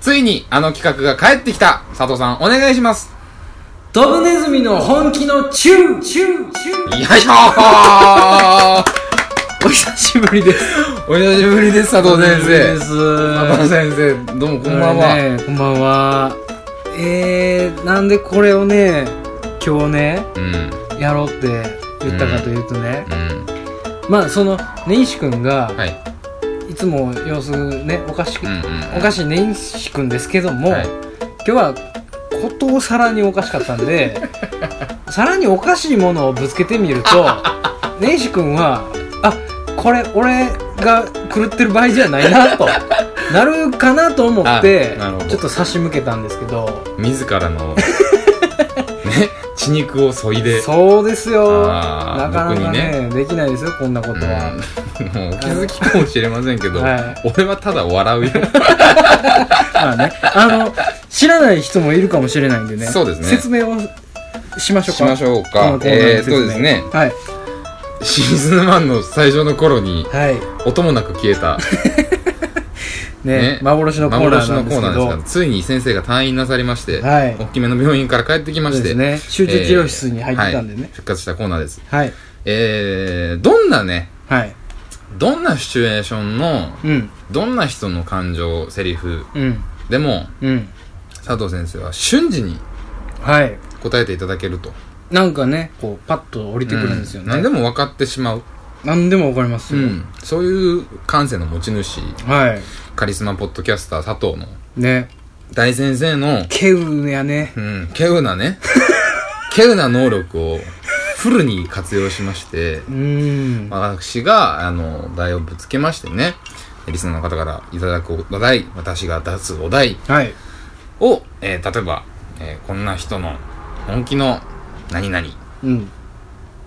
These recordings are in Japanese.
ついにあの企画が帰ってきた。佐藤さんお願いします。ドブネズミの本気のチュー。チュー。チューよいしょーお久しぶりです。お久しぶりです。佐藤先生。です。佐藤先生どうもこんばんは、ね、こんばんは。えー、なんでこれをね、今日ね、うん。やろうって言ったかというとね、うん。まあその、根岸くんが、はいいつも様子ね、おかしく、うんうんおかしい根岸くんですけども、はい。今日は、ことをさらにおかしかったんで、さらにおかしいものをぶつけてみると、根岸くんは、あ、これ、俺が狂ってる場合じゃないな、と、なるかなと思ってあなるほど、ちょっと差し向けたんですけど、自らのね 血肉を削いでそうですよ。なかなか僕にねできないですよ、こんなことは。うん もうお気づきかもしれませんけど、はい俺はただ笑うよ まあね、あの、知らない人もいるかもしれないんでね。そうですね説明をしましょうか。しましょうこかえーっとですねはい。シーズン1の最初の頃にはい。音もなく消えたね、ね幻のコーナーなんですけど。ついに先生が退院なさりまして、はい大きめの病院から帰ってきまして、ね集中治療室に入ってたんでねはい復活したコーナーですはい。えー、どんなねはい。どんなシチュエーションのうん。どんな人の感情セリフうん。でもうん。佐藤先生は瞬時にはい。答えていただけるとなんかね、こう、パッと降りてくるんですよね。うん何でも分かってしまう、何でもわかりますよ。うん、そういう感性の持ち主はい。カリスマポッドキャスター佐藤のね。大先生の、ケウやね。うん、稀有なね 稀有な能力をフルに活用しましてうーん。私があの題をぶつけましてねリスナーの方からいただくお題私が出すお題はい。を、えー例えば、えーこんな人の本気の何々うん。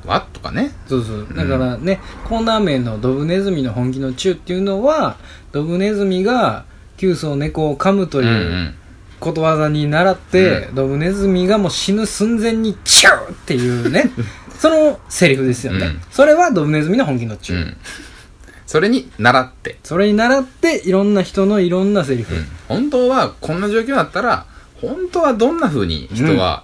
は？とかね。そうそう。だからね、コーナー名のドブネズミの本気のチューっていうのは、ドブネズミが、急須猫を噛むとうんういうん。ことわざに習って、ドブネズミがもう死ぬ寸前にチューっていうね、そのセリフですよね。うん。それはドブネズミの本気のチュー。うん。それに習って、それに習って、いろんな人のいろんなセリフ。うん。本当はこんな状況だったら本当はどんな風に人は、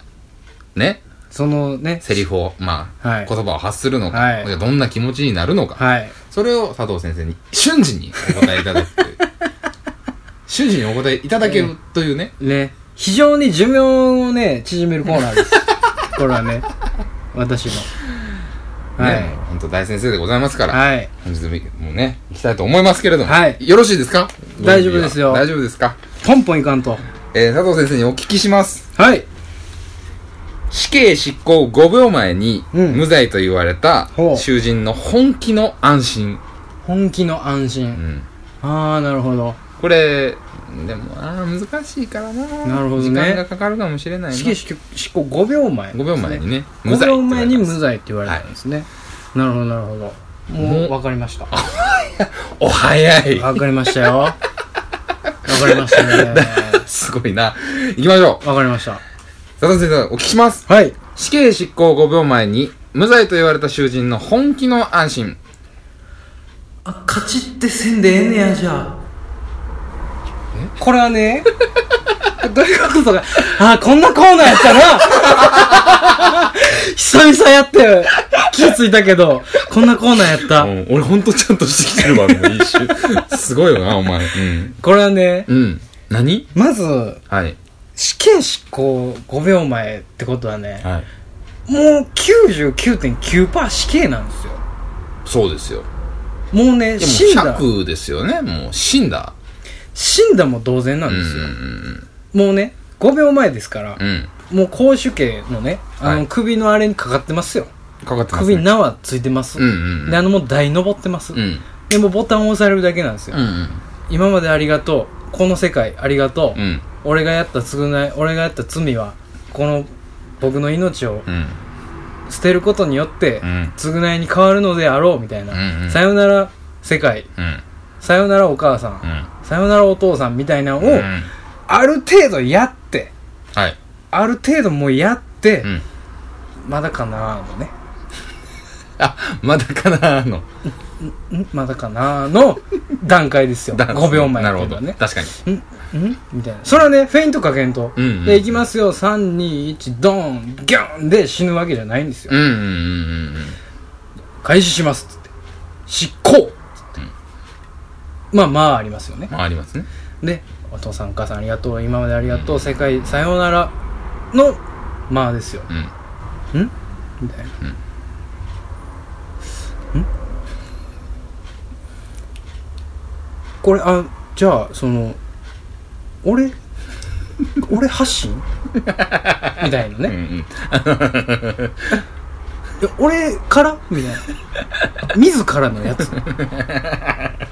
ねそのね、セリフをまあ、はい言葉を発するのか、はいどんな気持ちになるのか、はい。それを佐藤先生に瞬時にお答えいただく 瞬時にお答えいただけるというね、ね、非常に寿命をね、縮めるコーナーです。これはね、私の。はい。ね本当大先生でございますから、はい。本日もね行きたいと思いますけれども、はいよろしいですか？大丈夫ですよ大丈夫ですか、ポンポンいかんと。えー、佐藤先生にお聞きしますはい。死刑執行5秒前にうん無罪と言われたほう囚人の本気の安心、本気の安う心。ん、ああ、なるほど。これでもあー難しいからななるほどね時間がかかるかもしれないな死刑執行5秒前、5秒前に。ね5秒前に無罪罪って言われたんですね。なるほど、なるほど。ももうう、わかりました。お早いわかりましたよ。わかりましたね。すごいな行きましょうわかりました。佐藤先生お聞きしますはい。死刑執行5秒前に無罪と言われた囚人の本気の安心あ、勝ちってせんでええねや、じゃあ。これはね、どういうことか。あ、こんなコーナーやったな。久々やって気づいたけど、こんなコーナーやった。うん、俺ほんとちゃんとしてきてるわ、もう一周。すごいよな、お前。うん。これはね、うん。何？まず、はい。死刑執行5秒前ってことはね、はい。もう99.9%死刑なんですよ。そうですよ。もうね、で死んだ、も100ですよね、もう死んだ。死んだも同然なんうんですよ。もうね、5秒前ですから、うんうん。もう公主刑のね、あのはい首のあれにかかってますよ。うん。かかってます、首ね。に縄ついてます。で、あのもう台登ってます。うん。でもうボタンを押されるだけなんですよ。うんうん。今までありがとう。この世界ありがとう。うん。俺がやった償い、俺がやった罪は、この僕の命をうん。捨てることによって、うん。償いに変わるのであろうみたいな、うんうんさよなら世界うん。さよならお母さん、うん。さよならお父さんみたいなのを、うん。ある程度やってはい。ある程度もうやって、うん。まだかなーのねあ、まだかなの。んまだかなーの段階ですよ。だ5秒前なるほどっていうのはね。確かに。んんみたいな。それはねフェイントかけんと、うんうん。でいきますよ。321ドーン。ギャンで死ぬわけじゃないんですよ、うんうんうんうん開始しますっつって。執行。っつって、まあまあありますよね。まあありますね。でお父さんお母さんありがとう今までありがとう、世界さようならのまあですよ。うん。ん？みたいな、んこれあじゃあその俺俺発信？みたいなね、うんうん。いや俺から？みたいな。自らのやつ。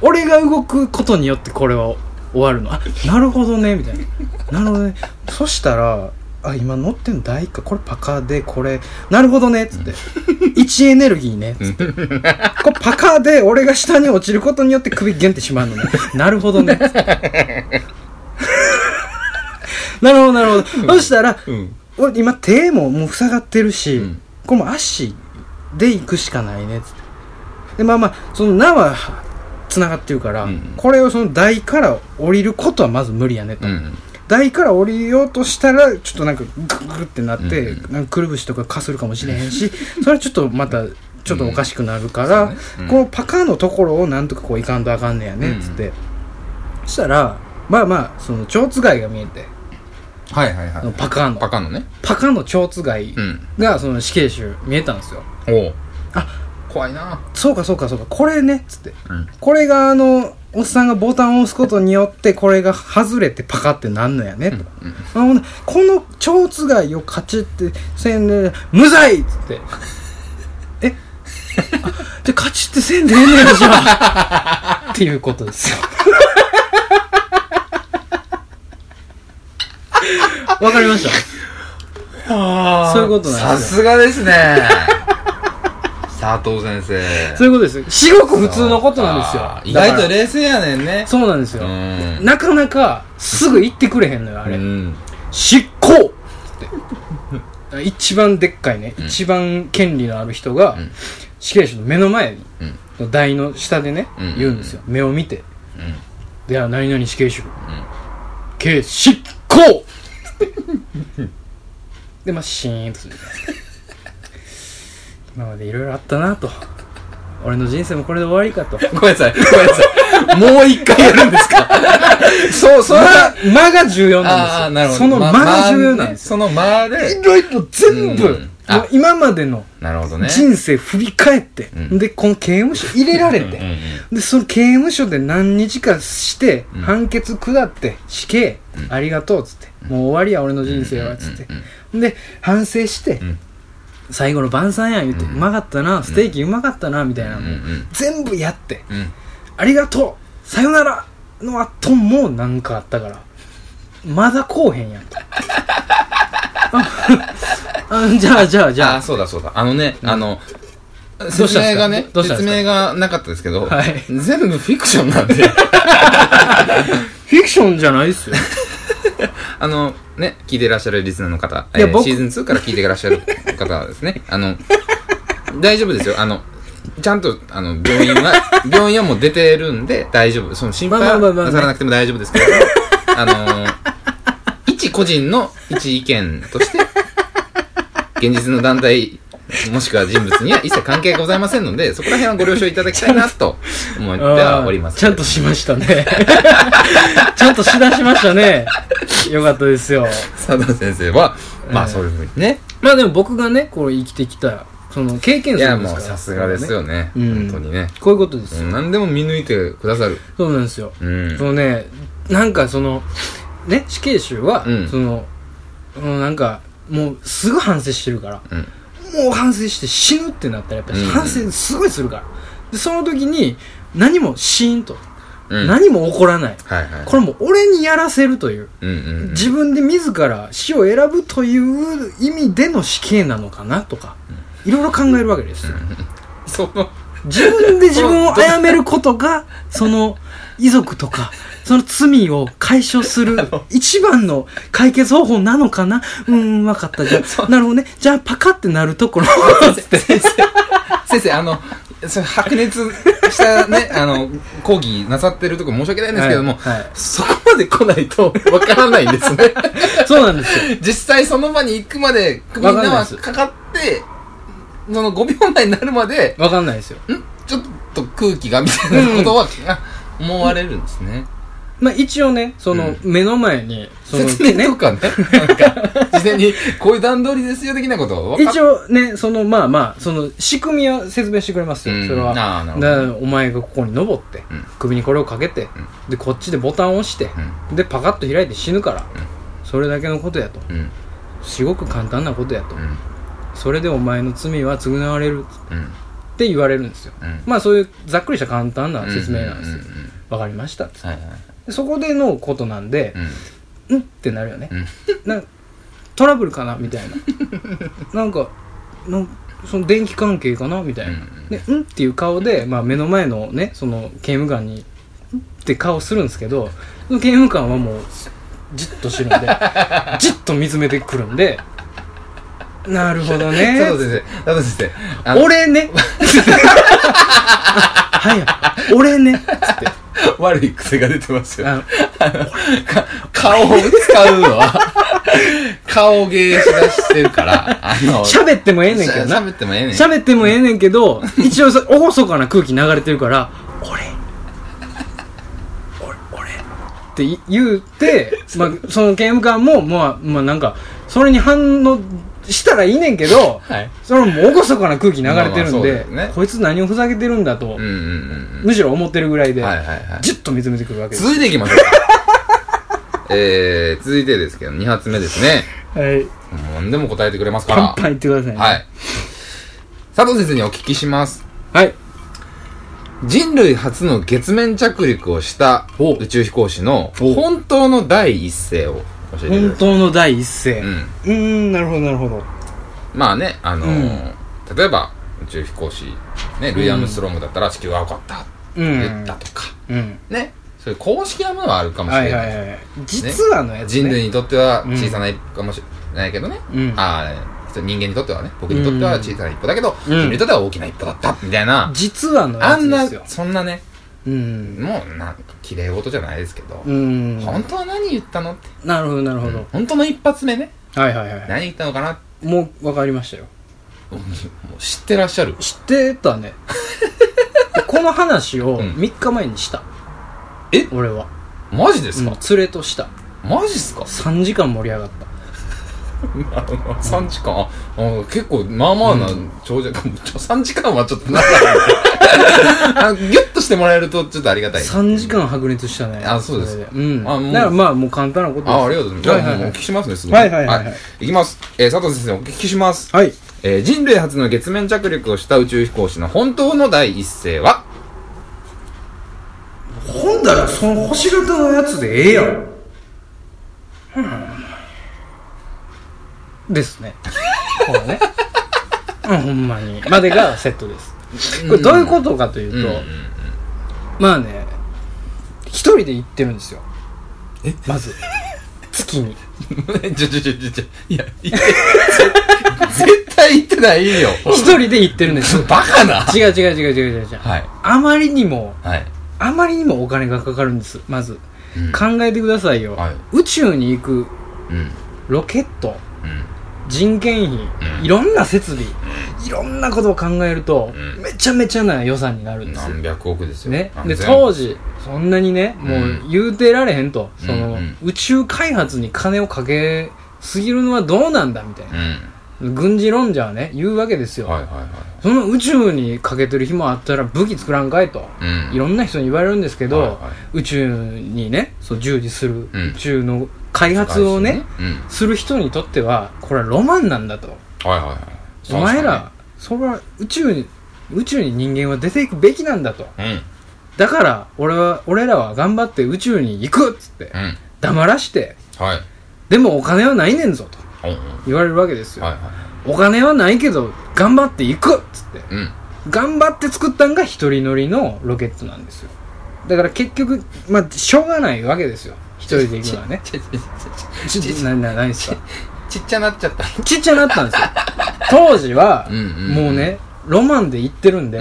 俺が動くことによってこれは終わるの。あなるほどねみたいな。なるほどね。そしたらあ今乗ってんの大か？これパカでこれなるほどねっつって。位置エネルギーねっつって。これパカで俺が下に落ちることによって首ゲンってしまうのね。なるほどね。っつってなるほどなるほど、そしたらうん。俺今手ももう塞がってるし、うん。これもう足で行くしかないねっつって。でまあまあその名は繋がってるから、うん。これをその台から降りることはまず無理やねと、うん台から降りようとしたらちょっとなんかグググってなって、うんうん。なんかくるぶしとかかするかもしれへんし それはちょっとまたちょっとおかしくなるから、うん。このパカのところをなんとかこういかんとあかんねやねっつって、そしたらまあまあその蝶つがいが見えて。はいはいはい。パカの。パカのね。パカの蝶つがいうん。がその死刑囚見えたんですよ。おう。あ怖いな。そうかそうかそうか。これねっつって。うん。これがあのおっさんがボタンを押すことによってこれが外れてパカってなんのやねと、うんあほんでこの蝶つがいをカチってせんで無罪っつってえ？あじゃあカチってせんでええねやじゃあっていうことですよ。わかりました。あそういうことなんですよ。さすがですね佐藤先生。そういうことです。よ至極普通のことなんですよ。意外と冷静やねんね。そうなんですよ、うん。なかなかすぐ言ってくれへんのよあれ、うん。執行。って一番でっかいね、一番権利のある人が、ん。死刑囚の目の前うんの台の下でね、うん。言うんですよ。目を見て。うん「では何々死刑囚、刑執行! 」ってでまあシーンとする。じゃないですか今までいろいろあったなと。俺の人生もこれで終わりかと。ごめんなさいごめんなさい。もう一回やるんですか？そうそれは間間が重要なんですよ。なるほど。その間まが重要なんですよ、その間で。いろいろ全部、うん。あ。もう今までの人生振り返って、うん。でこの刑務所入れられて、うんうんでその刑務所で何日かして、うん。判決下って死刑、ありがとうっつって、もう終わりや俺の人生はっつって、で反省して、ん最後の晩餐やん言って、ううんまかったなステーキうまかったなみたいな。の、う全部やって、うん。ありがとうさよならの後もなんかあったから。まだこうへんやんと。じ ゃあじゃあじゃあ。あそうだそうだ。あのねあの説明がね説明がなかったですけどはい。全部フィクションなんで。フィクションじゃないっすよ。あの、ね、聞いてらっしゃるリスナーの方、えーシーズン2から聞いてらっしゃる方はですね、あの、大丈夫ですよ。あの、ちゃんと、あの、病院は、病院はもう出てるんで大丈夫。その心配まあまあまあまあなさらなくても大丈夫ですけど、あの、一個人の一意見として、現実の団体、もしくは人物には一切関係ございませんので、そこら辺はご了承いただきたいなと思ってはおります。ちゃんとしましたね ちゃんとしだしましたねよかったですよ佐藤先生は、まあえーそういうふうにね。まあでも僕がねこれ生きてきたその経験ですからもうさすがですよね。うん本当にね。こういうことですよ、うん何でも見抜いてくださる。そうなんですよ、うんそ。のねなんかそのね死刑囚は、うんそのなんかもうすぐ反省してるからうん。もう反省して死ぬってなったらやっぱりうん。反省すごいするから、でその時に何もシーンと、うん。何も起こらない。はいはい。これもう俺にやらせるという。うんうん。自分で自ら死を選ぶという意味での死刑なのかなとかいろいろ考えるわけですよ。その、自分で自分を殺めることが その遺族とかその罪を解消する一番の解決方法なのかな？うーん分かった。じゃあなるほどね。じゃあパカってなるところ。先生、先生、あの、それ白熱下ね、あの、講義なさってるとこ申し訳ないんですけども、はいはい。そこまで来ないとわからないんですね。そうなんですよ。実際その場に行くまで、首に縄わかんないです。かかって、その5秒前になるまで、わかんないですよ。んちょっと空気がみたいなことは、思われるんですね。まあ一応ね、その、目の前に、その、説明とかね、なんか、事前に、こういう段取りですよ、的なことを一応ね、その、まあまあ、その、仕組みは説明してくれますよ、それは。なるほどだから、お前がここに登って、首にこれをかけて、で、こっちでボタンを押して、で、パカッと開いて死ぬから、それだけのことやと。すごく簡単なことやと。うん、それでお前の罪は償われるうん、って言われるんですよ。うん。まあそういうざっくりした簡単な説明なんですよわかりましたっつってはいはい。でそこでのことなんで、うん。うんってなるよね。うん。なんトラブルかなみたいな。なんか、なんその電気関係かなみたいな。うんで、うんっていう顔で、まあ目の前のね、その刑務官に、うんって顔するんですけど、その刑務官はもう、じっとしてるんで、じっと見つめてくるんで、なるほどね。佐藤先生、佐藤先生。あの俺ねはい、俺ね つって。悪い癖が出てますよ。顔を使うのは、顔芸しだしてるから、あの、喋ってもええねんけどな。喋ってもええねん。喋ってもええねんけど、一応そ、おごそかな空気流れてるから、俺、俺、俺、ってい言うて、まあ、その刑務官も、まあ、まあなんか、それに反応したらいいねんけど、はい。それもおごそかな空気流れてるまあまあそんでね、こいつ何をふざけてるんだとうん、うんうんむしろ思ってるぐらいで、はいはいはいじっと見つめてくるわけです。続いていきましょうか。えー、続いてですけど、2発目ですね。はい。何でも答えてくれますから。パンパン言ってくださいね。はい。佐藤先生にお聞きします。はい。人類初の月面着陸をしたお宇宙飛行士のお本当の第一声を教えて本。当の第一声。うん。うーん、なるほど、なるほど。まあね、あのーうん例えば宇宙飛行士、ね、ルイ・アームストロングだったら地球が分かったってうん。言ったとか、うん。ね、そういう公式なものはあるかもしはれない。いはいはい。実はのやつ、ね。人類にとっては小さな一歩かもしれないけどね、うんああ人間にとってはね僕にとっては小さな一歩だけど、うん人類にとっては大きな一歩だったみたいな、実はのやあんなつですよ。そんなねうん。もうなんか綺麗事じゃないですけど、うん。本当は何言ったのって、なるほど、なるほど。本当の一発目ねはいはいはい。何言ったのかなもう分かりましたよ。もう知ってらっしゃる？知ってたね。この話をうん3日前にした。え？俺は。マジですか、うん、連れとした。マジっすか？3時間盛り上がった。3時間ああ結構まあまあな長尺、3時間はちょっとなんか あギュッとしてもらえるとちょっとありがたい3時間白熱したね。あそうですれうん。あもうだからまあもう簡単なことです。あありがとうございます。じゃあ、もうお聞きしますね、すぐに。はいはいはいはいいきます。えー佐藤先生、お聞きします。はい。えー人類初の月面着陸をした宇宙飛行士の本当の第一声は？ほんだらその星型のやつでええやん。ですね。これね。うん、ほんまに。までがセットです。これどういうことかというと、うんうんうんまあね、一人で行ってるんですよ。え？まず。月に。ち ょちょちょちょちょ、いや、言って、絶対言ってないよ。一人で行ってるんですよ。バカな違う違う違う違う違う違う。はい。あまりにも、はい。あまりにもお金がかかるんです。まず。うん考えてくださいよ。はい宇宙に行くうん。ロケット、うん。人件費、うんいろんな設備、いろんなことを考えると、うんめちゃめちゃな予算になるんですよ。何百億ですよ。ね。で、当時、そんなにね、もうう言うてられへんと、その、うんうん宇宙開発に金をかけすぎるのはどうなんだみたいな。うん。軍事論者はね、言うわけですよ。はいはいはい。その宇宙にかけてる暇あったら武器作らんかいと。うん。いろんな人に言われるんですけど、はいはい宇宙にね、そう従事する、うん宇宙の開発をね、うん。する人にとっては、これはロマンなんだと。はいはいはい。お前ら、それは宇宙に、宇宙に人間は出ていくべきなんだと。うん。だから、俺は、俺らは頑張って宇宙に行くっつって、うん。黙らして、はい。でもお金はないねんぞと。言われるわけですよ。はいはお金はないけど、頑張って行くっつって。い。うん。頑張って作ったんが一人乗りのロケットなんですよ。だから結局、まあ、しょうがないわけですよ。一人で行くのはね。ちちちな、な、何ですか？ちっちゃなっちゃった。ちっちゃなったんですよ。当時は、もうね、ロマンで行ってるんで、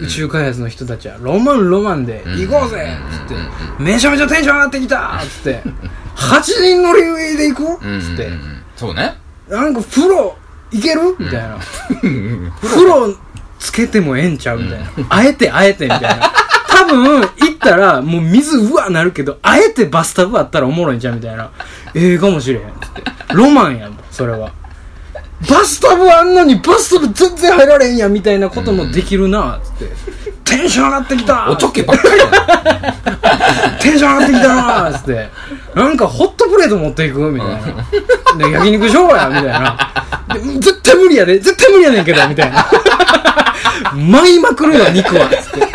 宇宙開発の人たちはロマンロマンでうん行こうぜっつって、めちゃめちゃテンション上がってきたっつって 8人乗り上で行くっつって、そうね。なんか風呂いける？みたいな、風呂つけてもええんちゃう？みたいな、あえてあえてみたいな。多分行ったらもう水うわなるけどあえてバスタブあったらおもろいんちゃうみたいなええかもしれへんっつってロマンやんそれはバスタブあんのにバスタブ全然入られへんやんみたいなこともできるなっつって、テンション上がってきたおちょけばっかりやな テンション上がってきたなつって、なんかホットプレート持っていくみたいな。で、焼肉しようやみたいな。で絶対無理やで絶対無理やねんけどみたいな。舞いまくるよ、肉はつって。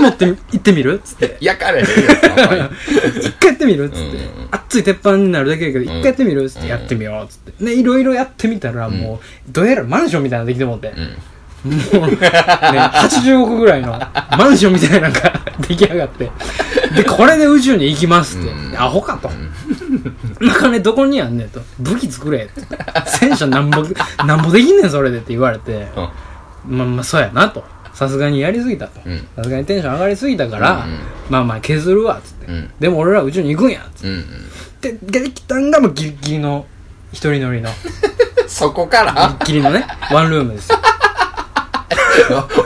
持ってみ、行ってみる？つって。焼かれへんよあんまり一回やってみる？つって。熱い鉄板になるだけやけど、一ん回やってみるつってやってみようつって。ね、いろいろやってみたら、もう、どうやらマンションみたいなのできてもって。うんもう、ね、80億ぐらいのマンションみたいなのが 出来上がって。で、これで宇宙に行きますって。うんアホかと。な金どこにあんねんと。武器作れって。戦車なんぼ、なんぼできんねんそれでって言われて。うんまあまあ、そうやなと。さすがにやりすぎたと。うん。さすがにテンション上がりすぎたから、うんうん。まあまあ削るわ、つって。うん。でも俺ら宇宙に行くんや、つっうんうん。て。で、できたんがもうギリギリの一人乗りの、そこから？ギリギリのね、ワンルームですよ。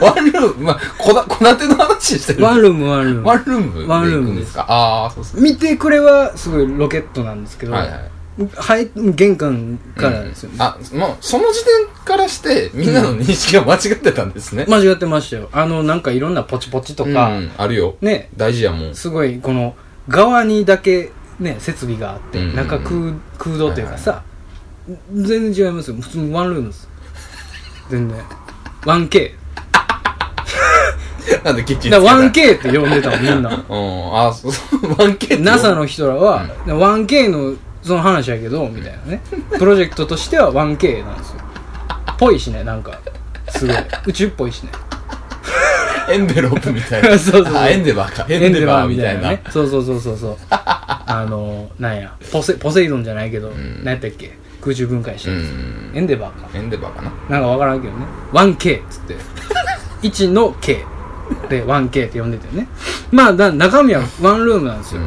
ワンルーム？まあこだ戸建ての話してる。ワンルーム、ワンルーム。ワンルームワンルームで行くんです。かああそうそう見てくれはすごいロケットなんですけど、はいはいはい、玄関からですよ、うん。あもうその時点からしてみんなの認識が間違ってたんですね、間違ってましたよ。あのなんかいろんなポチポチとか、うんあるよ。ね。大事やもん。すごいこの側にだけね設備があって、うん。うんうん中空空洞というかさ、全然違いますよ。普通にワンルームです。全然。1K なんでキッチンだからつけ 1K って呼んでたのみんな。た うん。あそうそう 1K って NASA の人らは、1K のその話やけどみたいなね。プロジェクトとしては 1K なんですよ。ぽいしねなんか。すごい。宇宙っぽいしね。エンベロープみたいな。そうそうそう。あエンデバーか。エンデバーみたいなね。そうそうそうそうそう。あのなんや。ポセポセイドンじゃないけど、ん。何やったっけ？空中分解してうるやつ、ん。エンデバーか。エンデバーかな？なんかわからんけどね。1K っつって。1の K で 1K って呼んでてね。まあだ中身はワンルームなんですよ、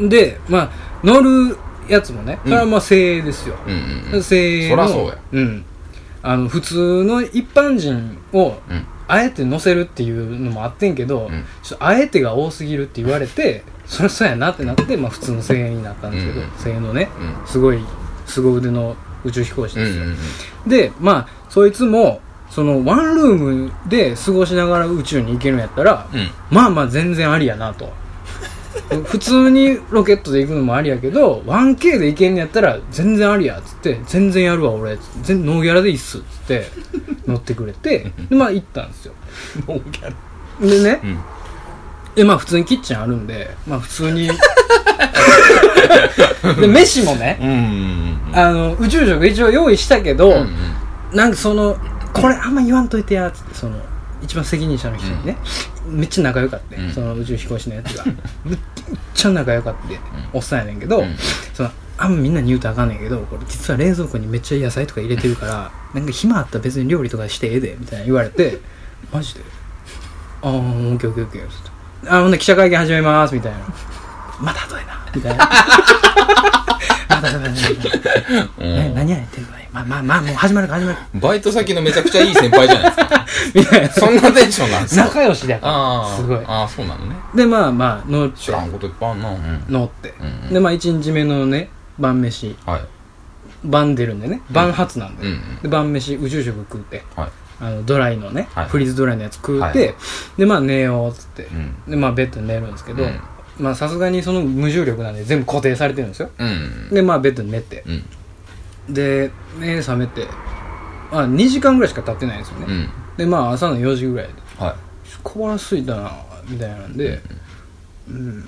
でまあ乗るやつもねそれはまあ精鋭ですよ、うんうんうん。精鋭のそらそうや。うん。あの普通の一般人をうん。あえて乗せるっていうのもあってんけど、うん。ちょっとあえてが多すぎるって言われてそりゃそうやなってなって、まあ、普通の精鋭になったんですけど、うん精鋭のねうん。すごい凄腕の宇宙飛行士ですよ、でまあそいつもそのワンルームで過ごしながら宇宙に行けるんやったら、うん。まあまあ全然ありやなと普通にロケットで行くのもありやけど 1K で行けんのやったら全然ありやっつって全然やるわ俺全ノーギャラでいいっすっつって乗ってくれて でまあ行ったんですよ。ノーギャルでねうん。でまあ普通にキッチンあるんでまあ普通に で飯もねうんうんうんあの宇宙食一応用意したけど、うんうん。なんかそのこれあんま言わんといてやつってその一番責任者の人にね、めっちゃ仲良かった、うん。その宇宙飛行士のやつが。めっちゃ仲良かった、おっさんやねんけど、うん。そのあんまみんなに言うとあかんねんけどこれ実は冷蔵庫にめっちゃ野菜とか入れてるから なんか暇あったら別に料理とかしてええでみたいな言われて マジで？ああオッケーオッケーオッケーつって。あほんで記者会見始めますみたいな。また後でなみたいなまた後でなみたいなうんねまあまあまあもう始まるから始まる。バイト先のめちゃくちゃいい先輩じゃないですか。みたいなそんなテンションなんですか？仲良しだから。ああすごい。ああそうなのね。でまあまあ乗って知らんこといっぱいあんな。うん。乗って、うんうん。でまあ1日目のね晩飯。はい。晩出るんでね。晩発なんで,、うんうん。で晩飯宇宙食食うて。はい。あのドライのね、はい。フリーズドライのやつ食うて、はい。でまあ寝ようっつって、うん。でまあベッドに寝るんですけど、うんまあさすがにその無重力なんで全部固定されてるんですよ。うん。でまあベッドに寝て。うん。で目覚めてまあ2時間ぐらいしか経ってないんですよね、うん。でまあ朝の4時ぐらいで。はい。小腹すいたなみたいなんで、うん、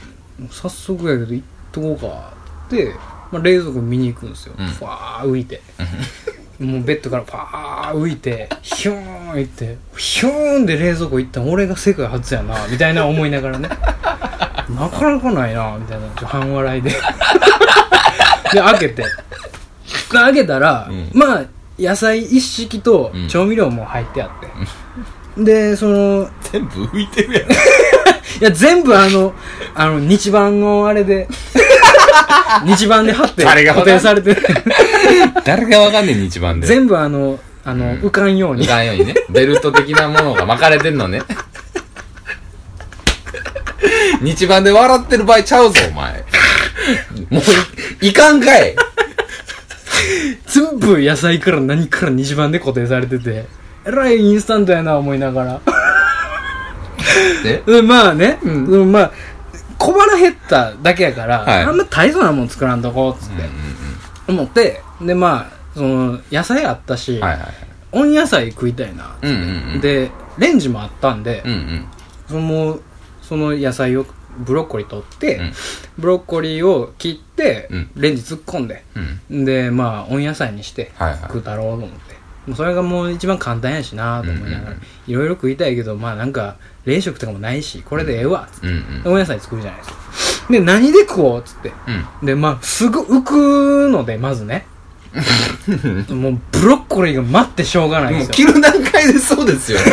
早速やけど行っとこうかって、まあ、冷蔵庫見に行くんですよ、うん。ファー浮いて。もうベッドからファー浮いてヒューン行ってヒューンで冷蔵庫行ったん俺が世界初やなみたいな思いながらねなかなかないなみたいな半笑いで。で開けて。で開けたら、うん。まあ野菜一式とうん。調味料も入ってあって、でその全部浮いてるやん。いや全部あのあの日版のあれで 日版で貼って固定されてる。誰がわかんねえ、日版で。全部あのあの、うん。浮かんように。いかんようにね。ベルト的なものが巻かれてんのね。日版で笑ってる場合ちゃうぞ、お前。もうい、いかんかい。全部野菜から何から日版で固定されててえらいインスタントやな思いながら。で、うんまあね、うん。うんまあ小腹減っただけやから、はい。あんま大層なもん作らんとこつって、思ってでまあその野菜あったし、はいはい。温野菜食いたいなっつって、うんうんうん。でレンジもあったんで、うんうん。そのその野菜をブロッコリー取って、うん。ブロッコリーを切って、うん。レンジ突っ込んでうん。でまあ温野菜にしてはいはい。食うたろうと思って、もうそれがもう一番簡単やしなと思いながら、いろいろ食いたいけどまあなんか冷食とかもないしこれでええわっつって、うんうん。温野菜作るじゃないですか。で何で食おうっつって。うん。でまあすぐ浮くのでまずね。もうブロッコリーが待ってしょうがないですよ。切る段階でそうですよね。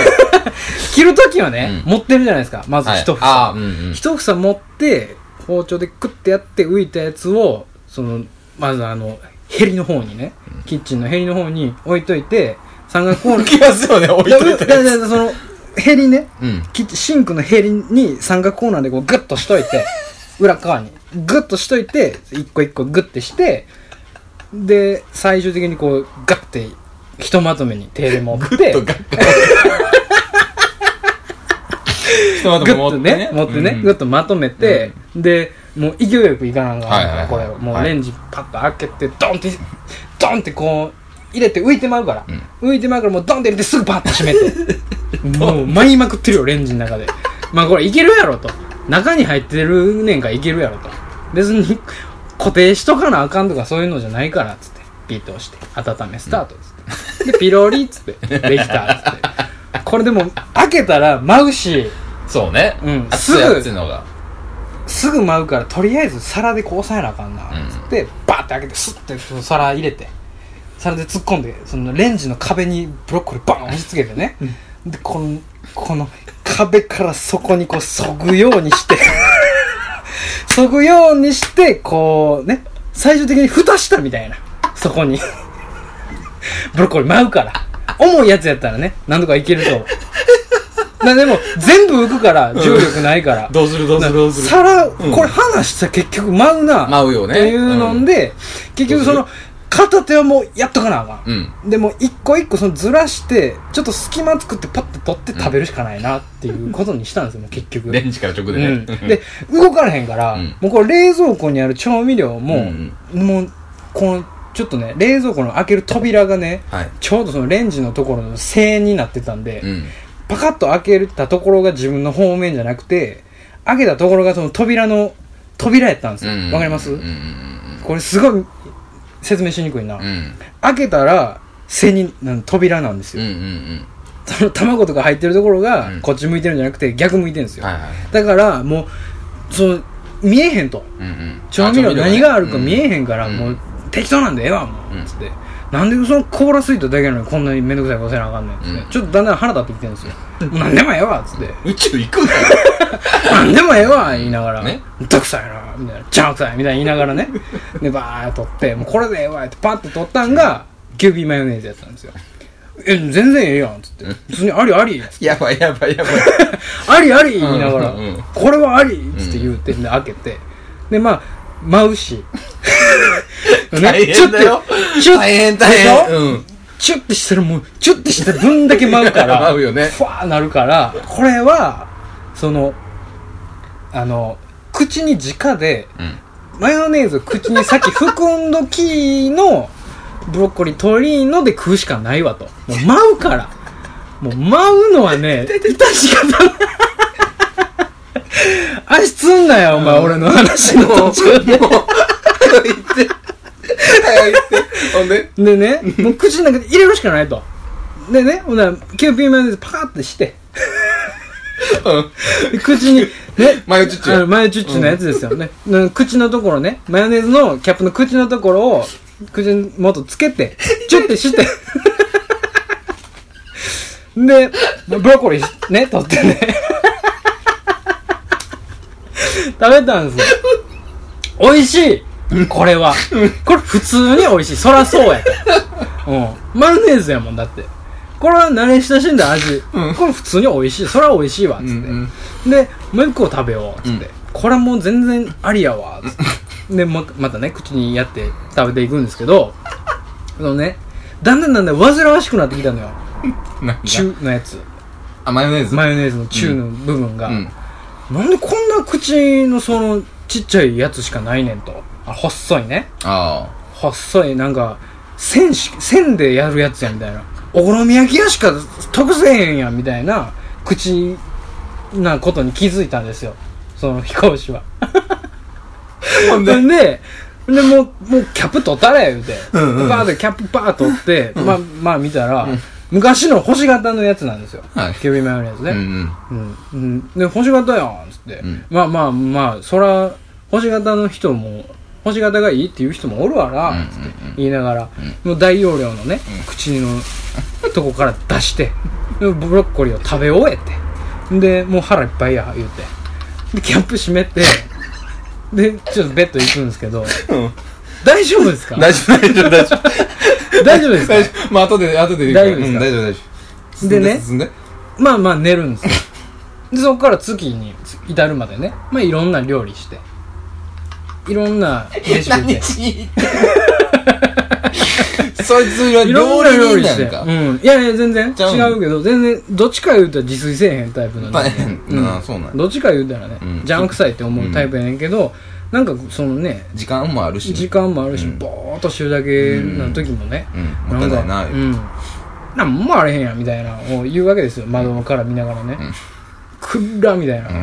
切るときはね、うん。持ってるじゃないですか。まずはい。一房、一房持って包丁でクッてやって浮いたやつをそのまずあのヘリの方にね、キッチンのヘリの方に置いといて三角コーナー。きますよね、置いといて。だだだだそのヘリねうん。キッチンシンクのヘリに三角コーナーでこうグッとしといて 裏側に。グッとしといて一個一個グッてしてで最終的にこうガッてひとまとめに手で持って。とガッひとまとめ持ってね。ね持ってね、うん。グッとまとめて、でもう勢いよくいかなあかんから、これをもうはい。レンジパッと開けてドンってドンってこう入れて浮いてまうから、浮いてまうからもうドンって入れてすぐパッと閉めて。もう舞いまくってるよレンジの中で。まあこれいけるやろと。中に入ってるねんからいけるやろと。別に固定しとかなあかんとかそういうのじゃないからっつって。ピッと押して温めスタートっつって、でピロリっつってできたっつって。これでも開けたら舞うしそうね。うん。熱い熱いのが。すぐ舞うからとりあえず皿でこう押さえなあかんなっつって、バーって開けてスッてその皿入れて皿で突っ込んでそのレンジの壁にブロッコリーバーン押し付けてね、でこのこの壁からそこにこうそぐようにして そぐようにしてこうね最終的に蓋したみたいなそこに。ブロッコリー舞うから。重いやつやったらねなんとかいけるとなでも全部浮くから重力ないから、どうするどうするどうする。皿、んこれ離したら結局舞うな。舞うよねっていうので、結局その、片手はもうやっとかなあかん。うん。でも一個一個そのずらして、ちょっと隙間作ってパッて取って食べるしかないなっていうことにしたんですよ、結局。レンジから直でね。うん、で、動かれへんから、うんもうこれ冷蔵庫にある調味料も、うんもう、この、ちょっとね、冷蔵庫の開ける扉がね、はい。ちょうどそのレンジのところの声援になってたんで、うん。パカッと開けたところが自分の方面じゃなくて、開けたところがその扉の扉やったんですよ。わ、かります、これすごい説明しにくいな。うんうん。開けたら、背に、なん扉なんですよ。その卵とか入ってるところがうん、こっち向いてるんじゃなくて逆向いてるんですよ。だから、もう、その、見えへんと。調味料何があるか見えへんから、うんもう、適当なんでええわ、もう、うんつって。なんでそのコーラスイートだけなのにこんなにめんどくさいことせなあかんねん、つって。うんちょっとだんだん腹立ってきてるんですよ。もう何でもええわ、つって。宇宙行くなよ。なんでもええわ言いながら、ねどくさいなみたいな、ちゃうくさいみたいな言いながらね、で、バーッと取って、もうこれでええわってパッて取ったんが、キュービーマヨネーズやったんですよ。え、全然ええやん、つって。普通にありあり、つってやばいやばいやばい。ありあり言いながら、うんうんうんこれはありつって言うて、で、開けて、で、まあ、舞うし、大変だよ。チュッ大変大でしょ？変。うん。チュッてしたらもう、チュッてした分だけ舞うから、舞うよねふわーなるから、これは、その、あの、口に直で、うん。マヨネーズを口に先含んどきの、ブロッコリー取りので食うしかないわと。もう舞うから。もう舞うのはね、致し方ない。足つんなよ、お前、俺の話の途中で。もう、早いって。早いって。ほんで？でね、もう口の中で入れるしかないと。でね、ほんなら、キューピーマヨネーズパカってして、うん。で口に、ね、マヨチュッチュマヨチュッチュのやつですよね、うん口のところね、マヨネーズのキャップの口のところを、口に元つけて、チュッてして。で、ブロッコリーね、取ってね。食べたんですよ。美味しいこれは。これ普通に美味しい。そらそうやと。うん。マヨネーズやもん、だって。これは慣れ親しんだ味。うんこれ普通に美味しい。それは美味しいわ、つって。うんで、もう一個食べよう、つって。うんこれはもう全然ありやわ、つって。で、ま、またね、口にやって食べていくんですけど、あのね、だんだんだんだん煩わしくなってきたのよ。中のやつ。あ、マヨネーズ？マヨネーズの中の部分が。うん。なんでこんな口のその、ちっちゃいやつしかないねんと。あ、細いね。あ細い、なんか、線し、線でやるやつや、みたいな。お好み焼き屋しか得せえへんやん、みたいな、口なことに気づいたんですよ。その飛行士は。あ。ほんで、で、で、でもう、もうキャップ取ったれ、言うて。うんうんバーってキャップバー取って、まあ、まあ見たら、昔の星型のやつなんですよ。はいキュウリマヨネーズね。うんうん。うん。うん。で、星型やん、つって。うんまあまあまあ、そら、星型の人も、星型がいいっていう人もおるわな、うんうんうんつって言いながら、もう大容量のね、口のとこから出して、でブロッコリーを食べ終えて、で、もう腹いっぱいや、言うて。で、キャップ閉めて、で、ちょっとベッド行くんですけど、うん大丈夫ですか？大丈夫、大丈夫、大丈夫。大丈夫ですか？大丈夫。まあ、後で、後で大丈夫ですか？うん大丈夫、大丈夫。でね？進んで。まあまあ寝るんですよ。で、そこから月に至るまでね、まあいろんな料理して、いろんなレシピで。し そいつは料理料理して。うん。いやいや、全然違うけど、全然、どっちか言うたら自炊せえへんタイプの人間大変ああそうなんやどっちか言うたらね、うん邪魔くさいって思うタイプやねんけど、なんかそのね、時間もあるし。時間もあるし、うんぼーっとしてるだけの時もね、うん。もったいないな。うん。なんもあれへんやんみたいなを言うわけですよ。窓から見ながらね。うんくっらみたいな。ん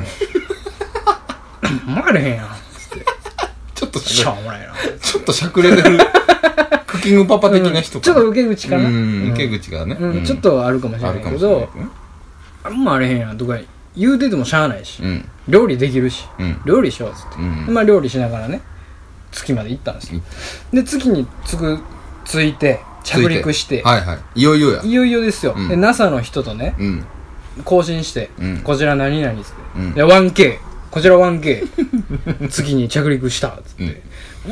なんもあれへんやん。つって。ちょっとししょうもないな。ちょっとしゃくれてる。クッキングパパ的な人うんちょっと受け口かな。うん、受け口がね。うん、ちょっとあるかもしれあるかないけどもしれない。あんまあれへんやんとか言うててもしゃあないし、うん。料理できるし、うん。料理しようっつって。うんでまあ料理しながらね、月まで行ったんですよ。で、月に着く、着いて、着陸して、はいはい。いよいよや。いよいよですよ。うんで、NASA の人とね、うん。更新して、うんこちら何々っつって、うんで 1K こちら 1K 次に着陸したっつって、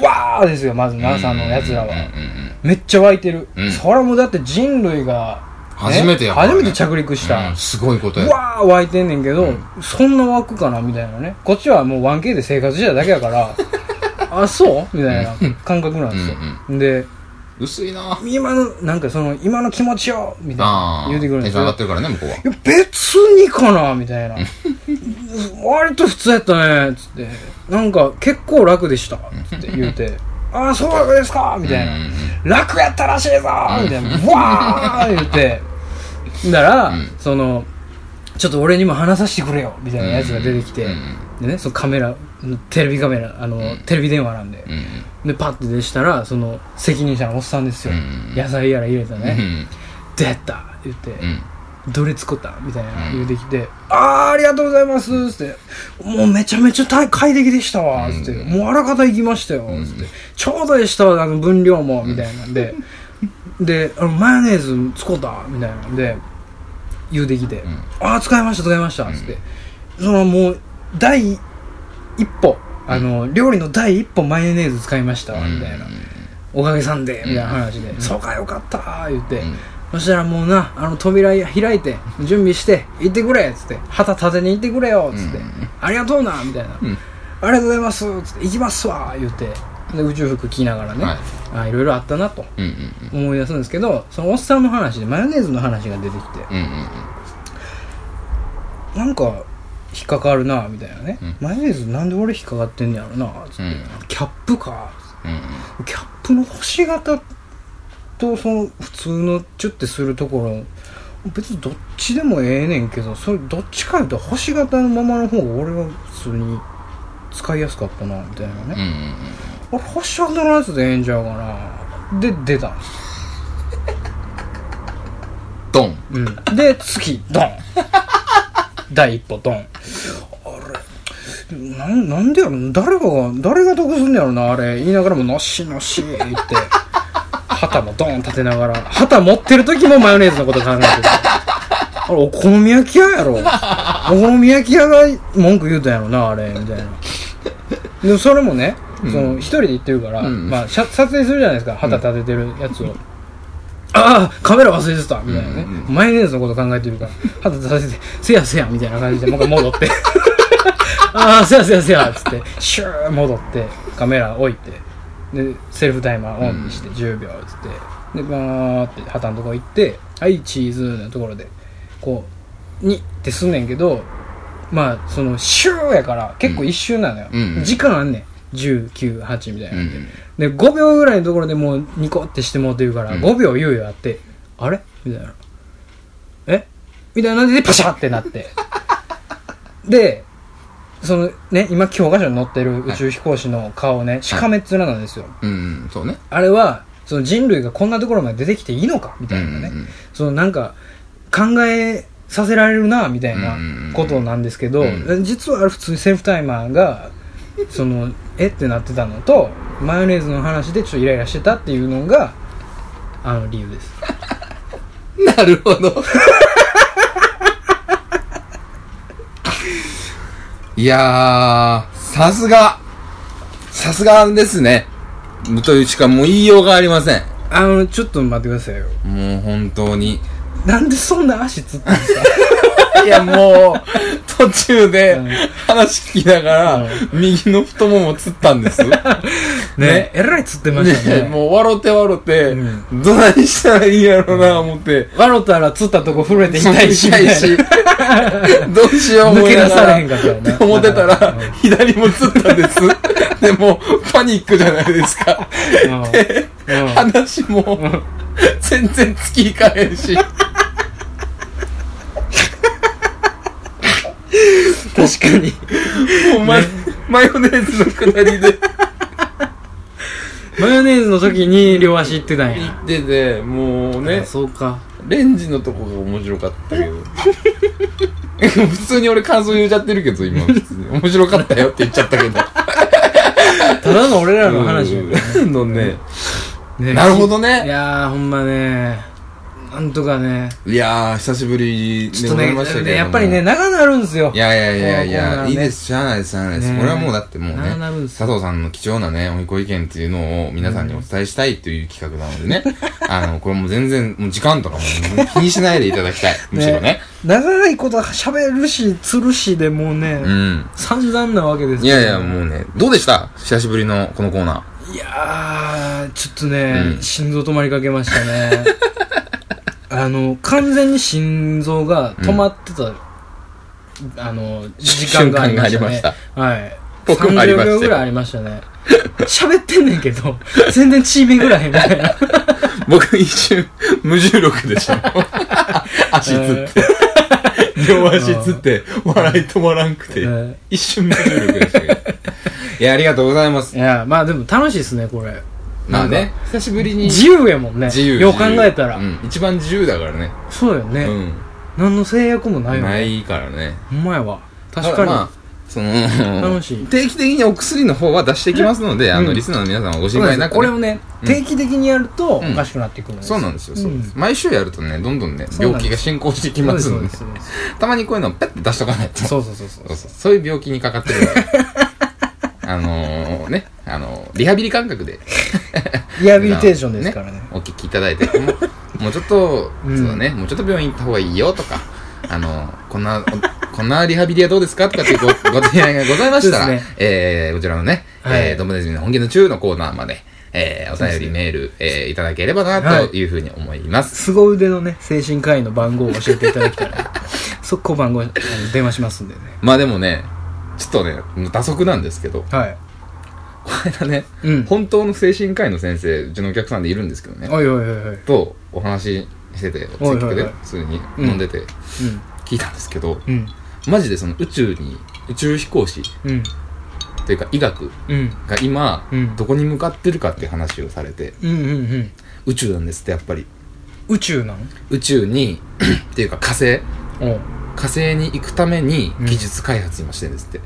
わーですよまず NASA のやつらは、うんうんうんめっちゃ湧いてる、うんそれはもうだって人類が、初めてやからね初めて着陸した、うんすごいことや。わー湧いてんねんけど、うんそんな湧くかなみたいなねこっちはもう 1K で生活してただけやから あそうみたいな感覚なんですよ、で薄いな今のなんかその今の気持ちよみたいあなあ。言うてくるんです上がってるからね、向こうは。いや、別にかなみたいな。割と普通やったねつって。なんか、結構楽でしたつって言うて。ああ、そうですかみたいな。うんうん楽やったらしいぞみたいな。わー言うて。だから、うんその、ちょっと俺にも話させてくれよみたいなやつが出てきて。うんでね、そのカメラ、テレビカメラ、あの、んテレビ電話なんで。うんで、パッて出したら、その、責任者のおっさんですよ。うん野菜やら入れたうん。ね。出た言って。うん。どれ作ったみたいなうん言うてきて、あーありがとうございますつって、もうめちゃめちゃ大快適でしたわつって、うんもうあらかた行きましたようん。つって、ちょうどでしたわあの分量もみたいなんで、で、あのマヨネーズ使ったみたいなんで、言うてきて、ん。ああ使いました使いましたつって、そのもう第一歩、あの、料理の第一歩マヨネーズ使いましたわみたいな。おかげさんで、みたいな話で、そうかよかった言って、うんそしたらもうな、あの扉開いて、準備して、行ってくれつって、旗立てに行ってくれよつって、うんありがとうなみたいな、うん。ありがとうございますつって、行きますわ言って、で、宇宙服着ながらね、はい。あいろいろあったなと思い出すんですけど、そのおっさんの話でマヨネーズの話が出てきて、うんうんなんか、引っかかるなみたいなね、うん。マヨネーズなんで俺引っかかってんねやろなつって、うん。キャップかうんうん。キャップの星型とその普通のチュッてするところ別にどっちでもええねんけどそれどっちかいうと星型のままの方が俺は普通に使いやすかったなみたいなね、俺星型のやつでええんちゃうかな。で出た。んですドン。うん、で月ドン。第一歩ドン。あれなんなんでやろ誰かが誰が得すんねやろなあれ。言いながらものしのし言って旗もドーン立てながら旗持ってる時もマヨネーズのこと考えてる。あれお好み焼き屋やろ。お好み焼き屋が文句言うたんやろなあれみたいな。でもそれもね、うん。その一人で行ってるから、うん。まあ、しゃ撮影するじゃないですか旗立ててるやつを、ああカメラ忘れてたみたいなね、うんうんマヨネーズのこと考えてるから旗立ててせやせやみたいな感じでもう一回戻って。ああせやせやせやっつってシュー戻ってカメラ置いてでセルフタイマーオンにして10秒っつって。でバーって旗のとこ行ってはいチーズのところでこうにってすんねんけどまあそのシューやから結構一瞬なのよ、うん。時間あんねん。198みたいな、うんで5秒ぐらいのところでもうニコってしてもうてるから、うん。5秒猶予あってあれ？みたいな。え？みたいな感じでパシャってなって。でそのね今教科書に載ってる宇宙飛行士の顔ね、しかめっ面なんですよ、うんうんそうね。あれはその人類がこんなところまで出てきていいのか？みたいなね、うんうんうん。そのなんか考えさせられるなみたいなうんうんうん。ことなんですけど、うん。実はあれ普通にセルフタイマーがそのえ？ってなってたのとマヨネーズの話でちょっとイライラしてたっていうのがあの理由です。なるほど。いやー、さすが、さすがですね。というしかもう言いようがありません。あのちょっと待ってくださいよもう本当に。なんでそんな足つったんですか？いやもう、途中でうん話聞きながら、うん右の太ももつったんです。ねねえらいつってましたねねもう笑って笑って、うどないしたらいいやろな思って。笑ったらつったとこ震えて痛いし痛いし。どうしよう思抜け出。されへんかったよ思ってたらうん、左もつったんです。でも、パニックじゃないですか。うん。うん。話も、全然つきいかへんし。確かに。もうママヨネーズのくだりで。マヨネーズの時に両足いってたんや。行ってて、もうね。あ、そうかレンジのとこが面白かったけど。普通に俺感想言っちゃってるけど、今。普通に面白かったよって言っちゃったけど。ただの俺らの話 のね。ねなるほどいね。やーほんまねなんとかね。いやー、久しぶりでございちょっとねましたけれども。やっぱりね長なるんですよ。いやいやいやいや、ね。いいです、しゃあないです、しゃあないです。ねこれはもうだってもうね佐藤さんの貴重なね、おいこ意見っていうのを皆さんにお伝えしたいという企画なのでね、あの、これもう全然、もう時間とかも気にしないでいただきたい。むしろね。長いこと喋るし釣るしでもうね、うん。散々なわけですいやいや、もうね、どうでした？久しぶりのこのコーナいやーちょっとね、うん。心臓止まりかけましたねあの完全に心臓が止まってた、あの時間がありましたね瞬間がはい僕もありましたよ30秒ぐらいありましたね喋ってんねんけど 全然血巡らへんみたいなー。僕一瞬、無重力でした。足つって。両足つって、笑い止まらんくてうん、一瞬無重力でしたけど。いや、ありがとうございますい。やまあでも楽しいですねこれまあね、久しぶりに。自由やもんね。自由。よう考えたら、うん、一番自由だからね。そうよね、うん。何の制約もないよね。ないからね。ほんまやわ。確かに、まあその楽しい。定期的にお薬の方は出してきますので、あのうんリスナーの皆さんはご心配なく、これをね、うん。定期的にやるとおうんかしくなってくるんですそうなんですよ、そう毎週やるとねどんどんねそうなんです病気が進行してきますので。そうですたまにこういうのをペッて出しとかないと。そうそうそうそう。そうそう。そういう病気にかかってるからあのー、ねあのーリハビリ感覚で。リハビリテーションですからね。お聞きいただいて。もうもうちょっと、うん。そうだね。もうちょっと病院行った方がいいよとかあのこんなおこんなリハビリはどうですかとかっていうご ご提案がございましたら、ね。えー、こちらのね、はい。えー、ドブネズミの本気の中のコーナーまで、えー、お便り、メール、えー、いただければな、とい。うふうに思います。凄腕のね精神科医の番号を教えていただきたら速攻番号電話しますんでね。まあでもね、ちょっとね、打足なんですけど、はい。この間ね、うん。本当の精神科医の先生、うちのお客さんでいるんですけどね、おいおいおいおい。とお話ししてて、接客で普通に飲んでて、うん。聞いたんですけど、うん。マジでその宇宙に、宇宙飛行士うん。というか医学うん。が今、うん。どこに向かってるかっていう話をされて、うんうんうん。宇宙なんですってやっぱり。宇宙なん？宇宙に、っていうか火星、火星に行くためにうん。技術開発今してるんですって。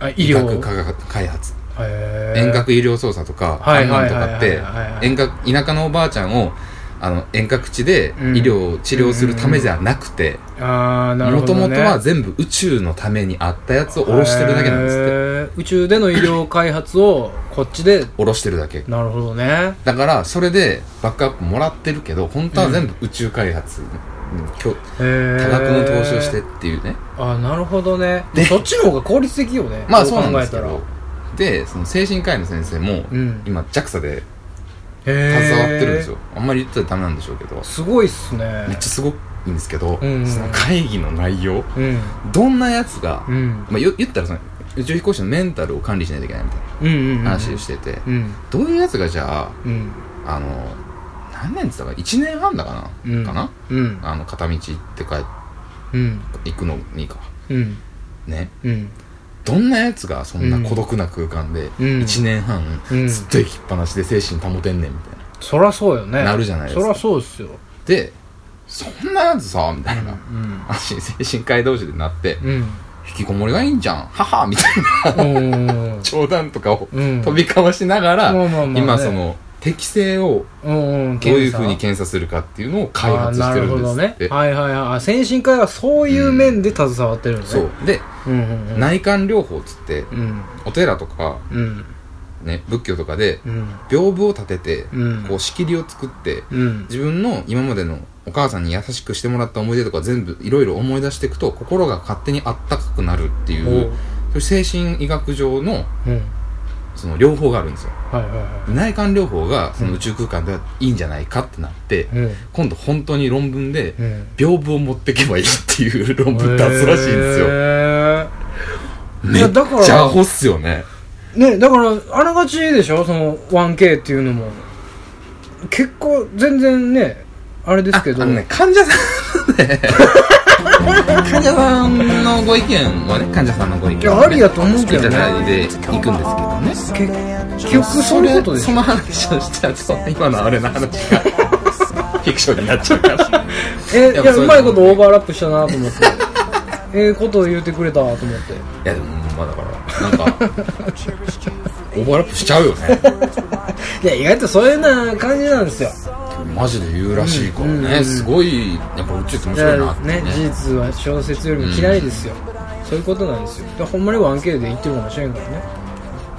あ医療。学科学開発。へー。遠隔医療操作とかはいとかってはいはいはい。はいはい遠隔田舎のおばあちゃんをあの遠隔地でうん。医療治療するためじゃなくてああなるほど、ね、もともとは全部宇宙のためにあったやつを下ろしてるだけなんですって。へー。宇宙での医療開発をこっちで下ろしてるだけ。なるほどね。だからそれでバックアップもらってるけど本当は全部宇宙開発にきょ多額の投資をしてっていうね。あなるほどね。でそっちの方が効率的よね。まあそうなんですけ考えたらど。でその精神科医の先生もうん。今 JAXA で携わってるんですよ。あんまり言ったらダメなんでしょうけど。すごいっすね。めっちゃすごいんですけど、うんうん。その会議の内容うん。どんなやつが、うん。まあ、よ言ったらその宇宙飛行士のメンタルを管理しないといけないみたいな話をしてて、うん。どういうやつがじゃうん。ああの何年っつったか1年半だかな、うん。かな？うん。あの片道行って帰っうん。行くのにか。うん。ね。うん。どんなやつがそんな孤独な空間でうん。1年半うん。ずっと行きっぱなしで精神保てんねんみたいな。そりゃそうよね。なるじゃないですか。そりゃそうですよ。でそんなやつさみたいな。精神科医同士でなってうん。引きこもりがいいんじゃん？ははみたいな。うん。冗談とかをうん。飛び交わしながら、今その適性をどういうふうに検検査するかっていうのを開査発してるんですあーなるほどって、ね。はいはいはい。あ精神科医はそういう面で携わってるのね。そう。で、内観療法っつってうん。お寺とか、うん。ね、仏教とかでうん。屏風を立てて、うん。こう仕切りを作ってうん。自分の今までのお母さんに優しくしてもらった思い出とか全部いろいろ思い出していくと心が勝手にあったかくなるっていう精神医学上のうんその療法があるんですよ。はいはいは内観療法がその宇宙空間ではいいんじゃないかってなって、いうん今度本当に論文でうん屏風を持ってけばいいっていう論文出すらしいんですよ、へめっいやだからちゃアホっすよね。ーねだからあながちでしょ？その 1K っていうのも。結構全然ねあれですけど。ね患者さんね 患者さんのご意見はね患者さんのご意見いやありやと思うけどね。いただいていくんですけど。ね結局そういうことでその話をしちゃうと今のあれの話がフィクションになっちゃうから。えいやうまいことオーバーラップしたなと思って。ええことを言うてくれたと思って。いやでもまあだから。なんかオーバーラップしちゃうよね。いや意外とそういうな感じなんですよ。マジで言うらしいからね、うんうんすごいやっぱ宇宙って面白いなってらね事実は小説よりも嫌いですよ、そういうことなんですよ。でほんまに 1K で言ってるかもしれんからね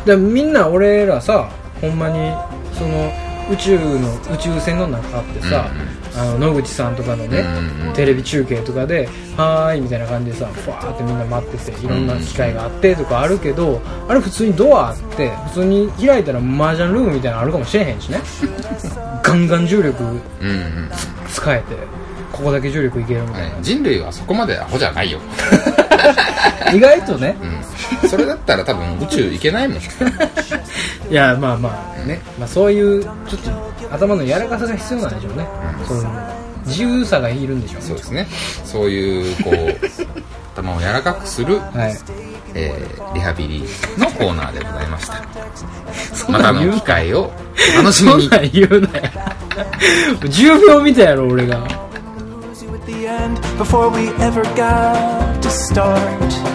でみんな俺らさほんまにその宇宙の宇宙船の中ってさ、あの野口さんとかのね、うんうんテレビ中継とかで「はーい」みたいな感じでさふわーってみんな待ってていろんな機械があってとかあるけど、あれ普通にドアあって普通に開いたら麻雀ルームみたいなのあるかもしれへんしね。ガンガン重力うんうん。使えてここだけ重力いけるみたいな、はい。人類はそこまでアホじゃないよ、意外とねうん、それだったら多分宇宙行けないもん。いやまあまあね、まあ、そういうちょっと頭の柔らかさが必要なんでしょうね、そういう自由さがいるんでしょう。ねそうですね。そういうこう 頭を柔らかくする、はい。えーリハビリのコーナーでございました。そんまたの機会を楽しみに。そんなん言うなよ。10秒見たやろ俺が。Before we ever got to start.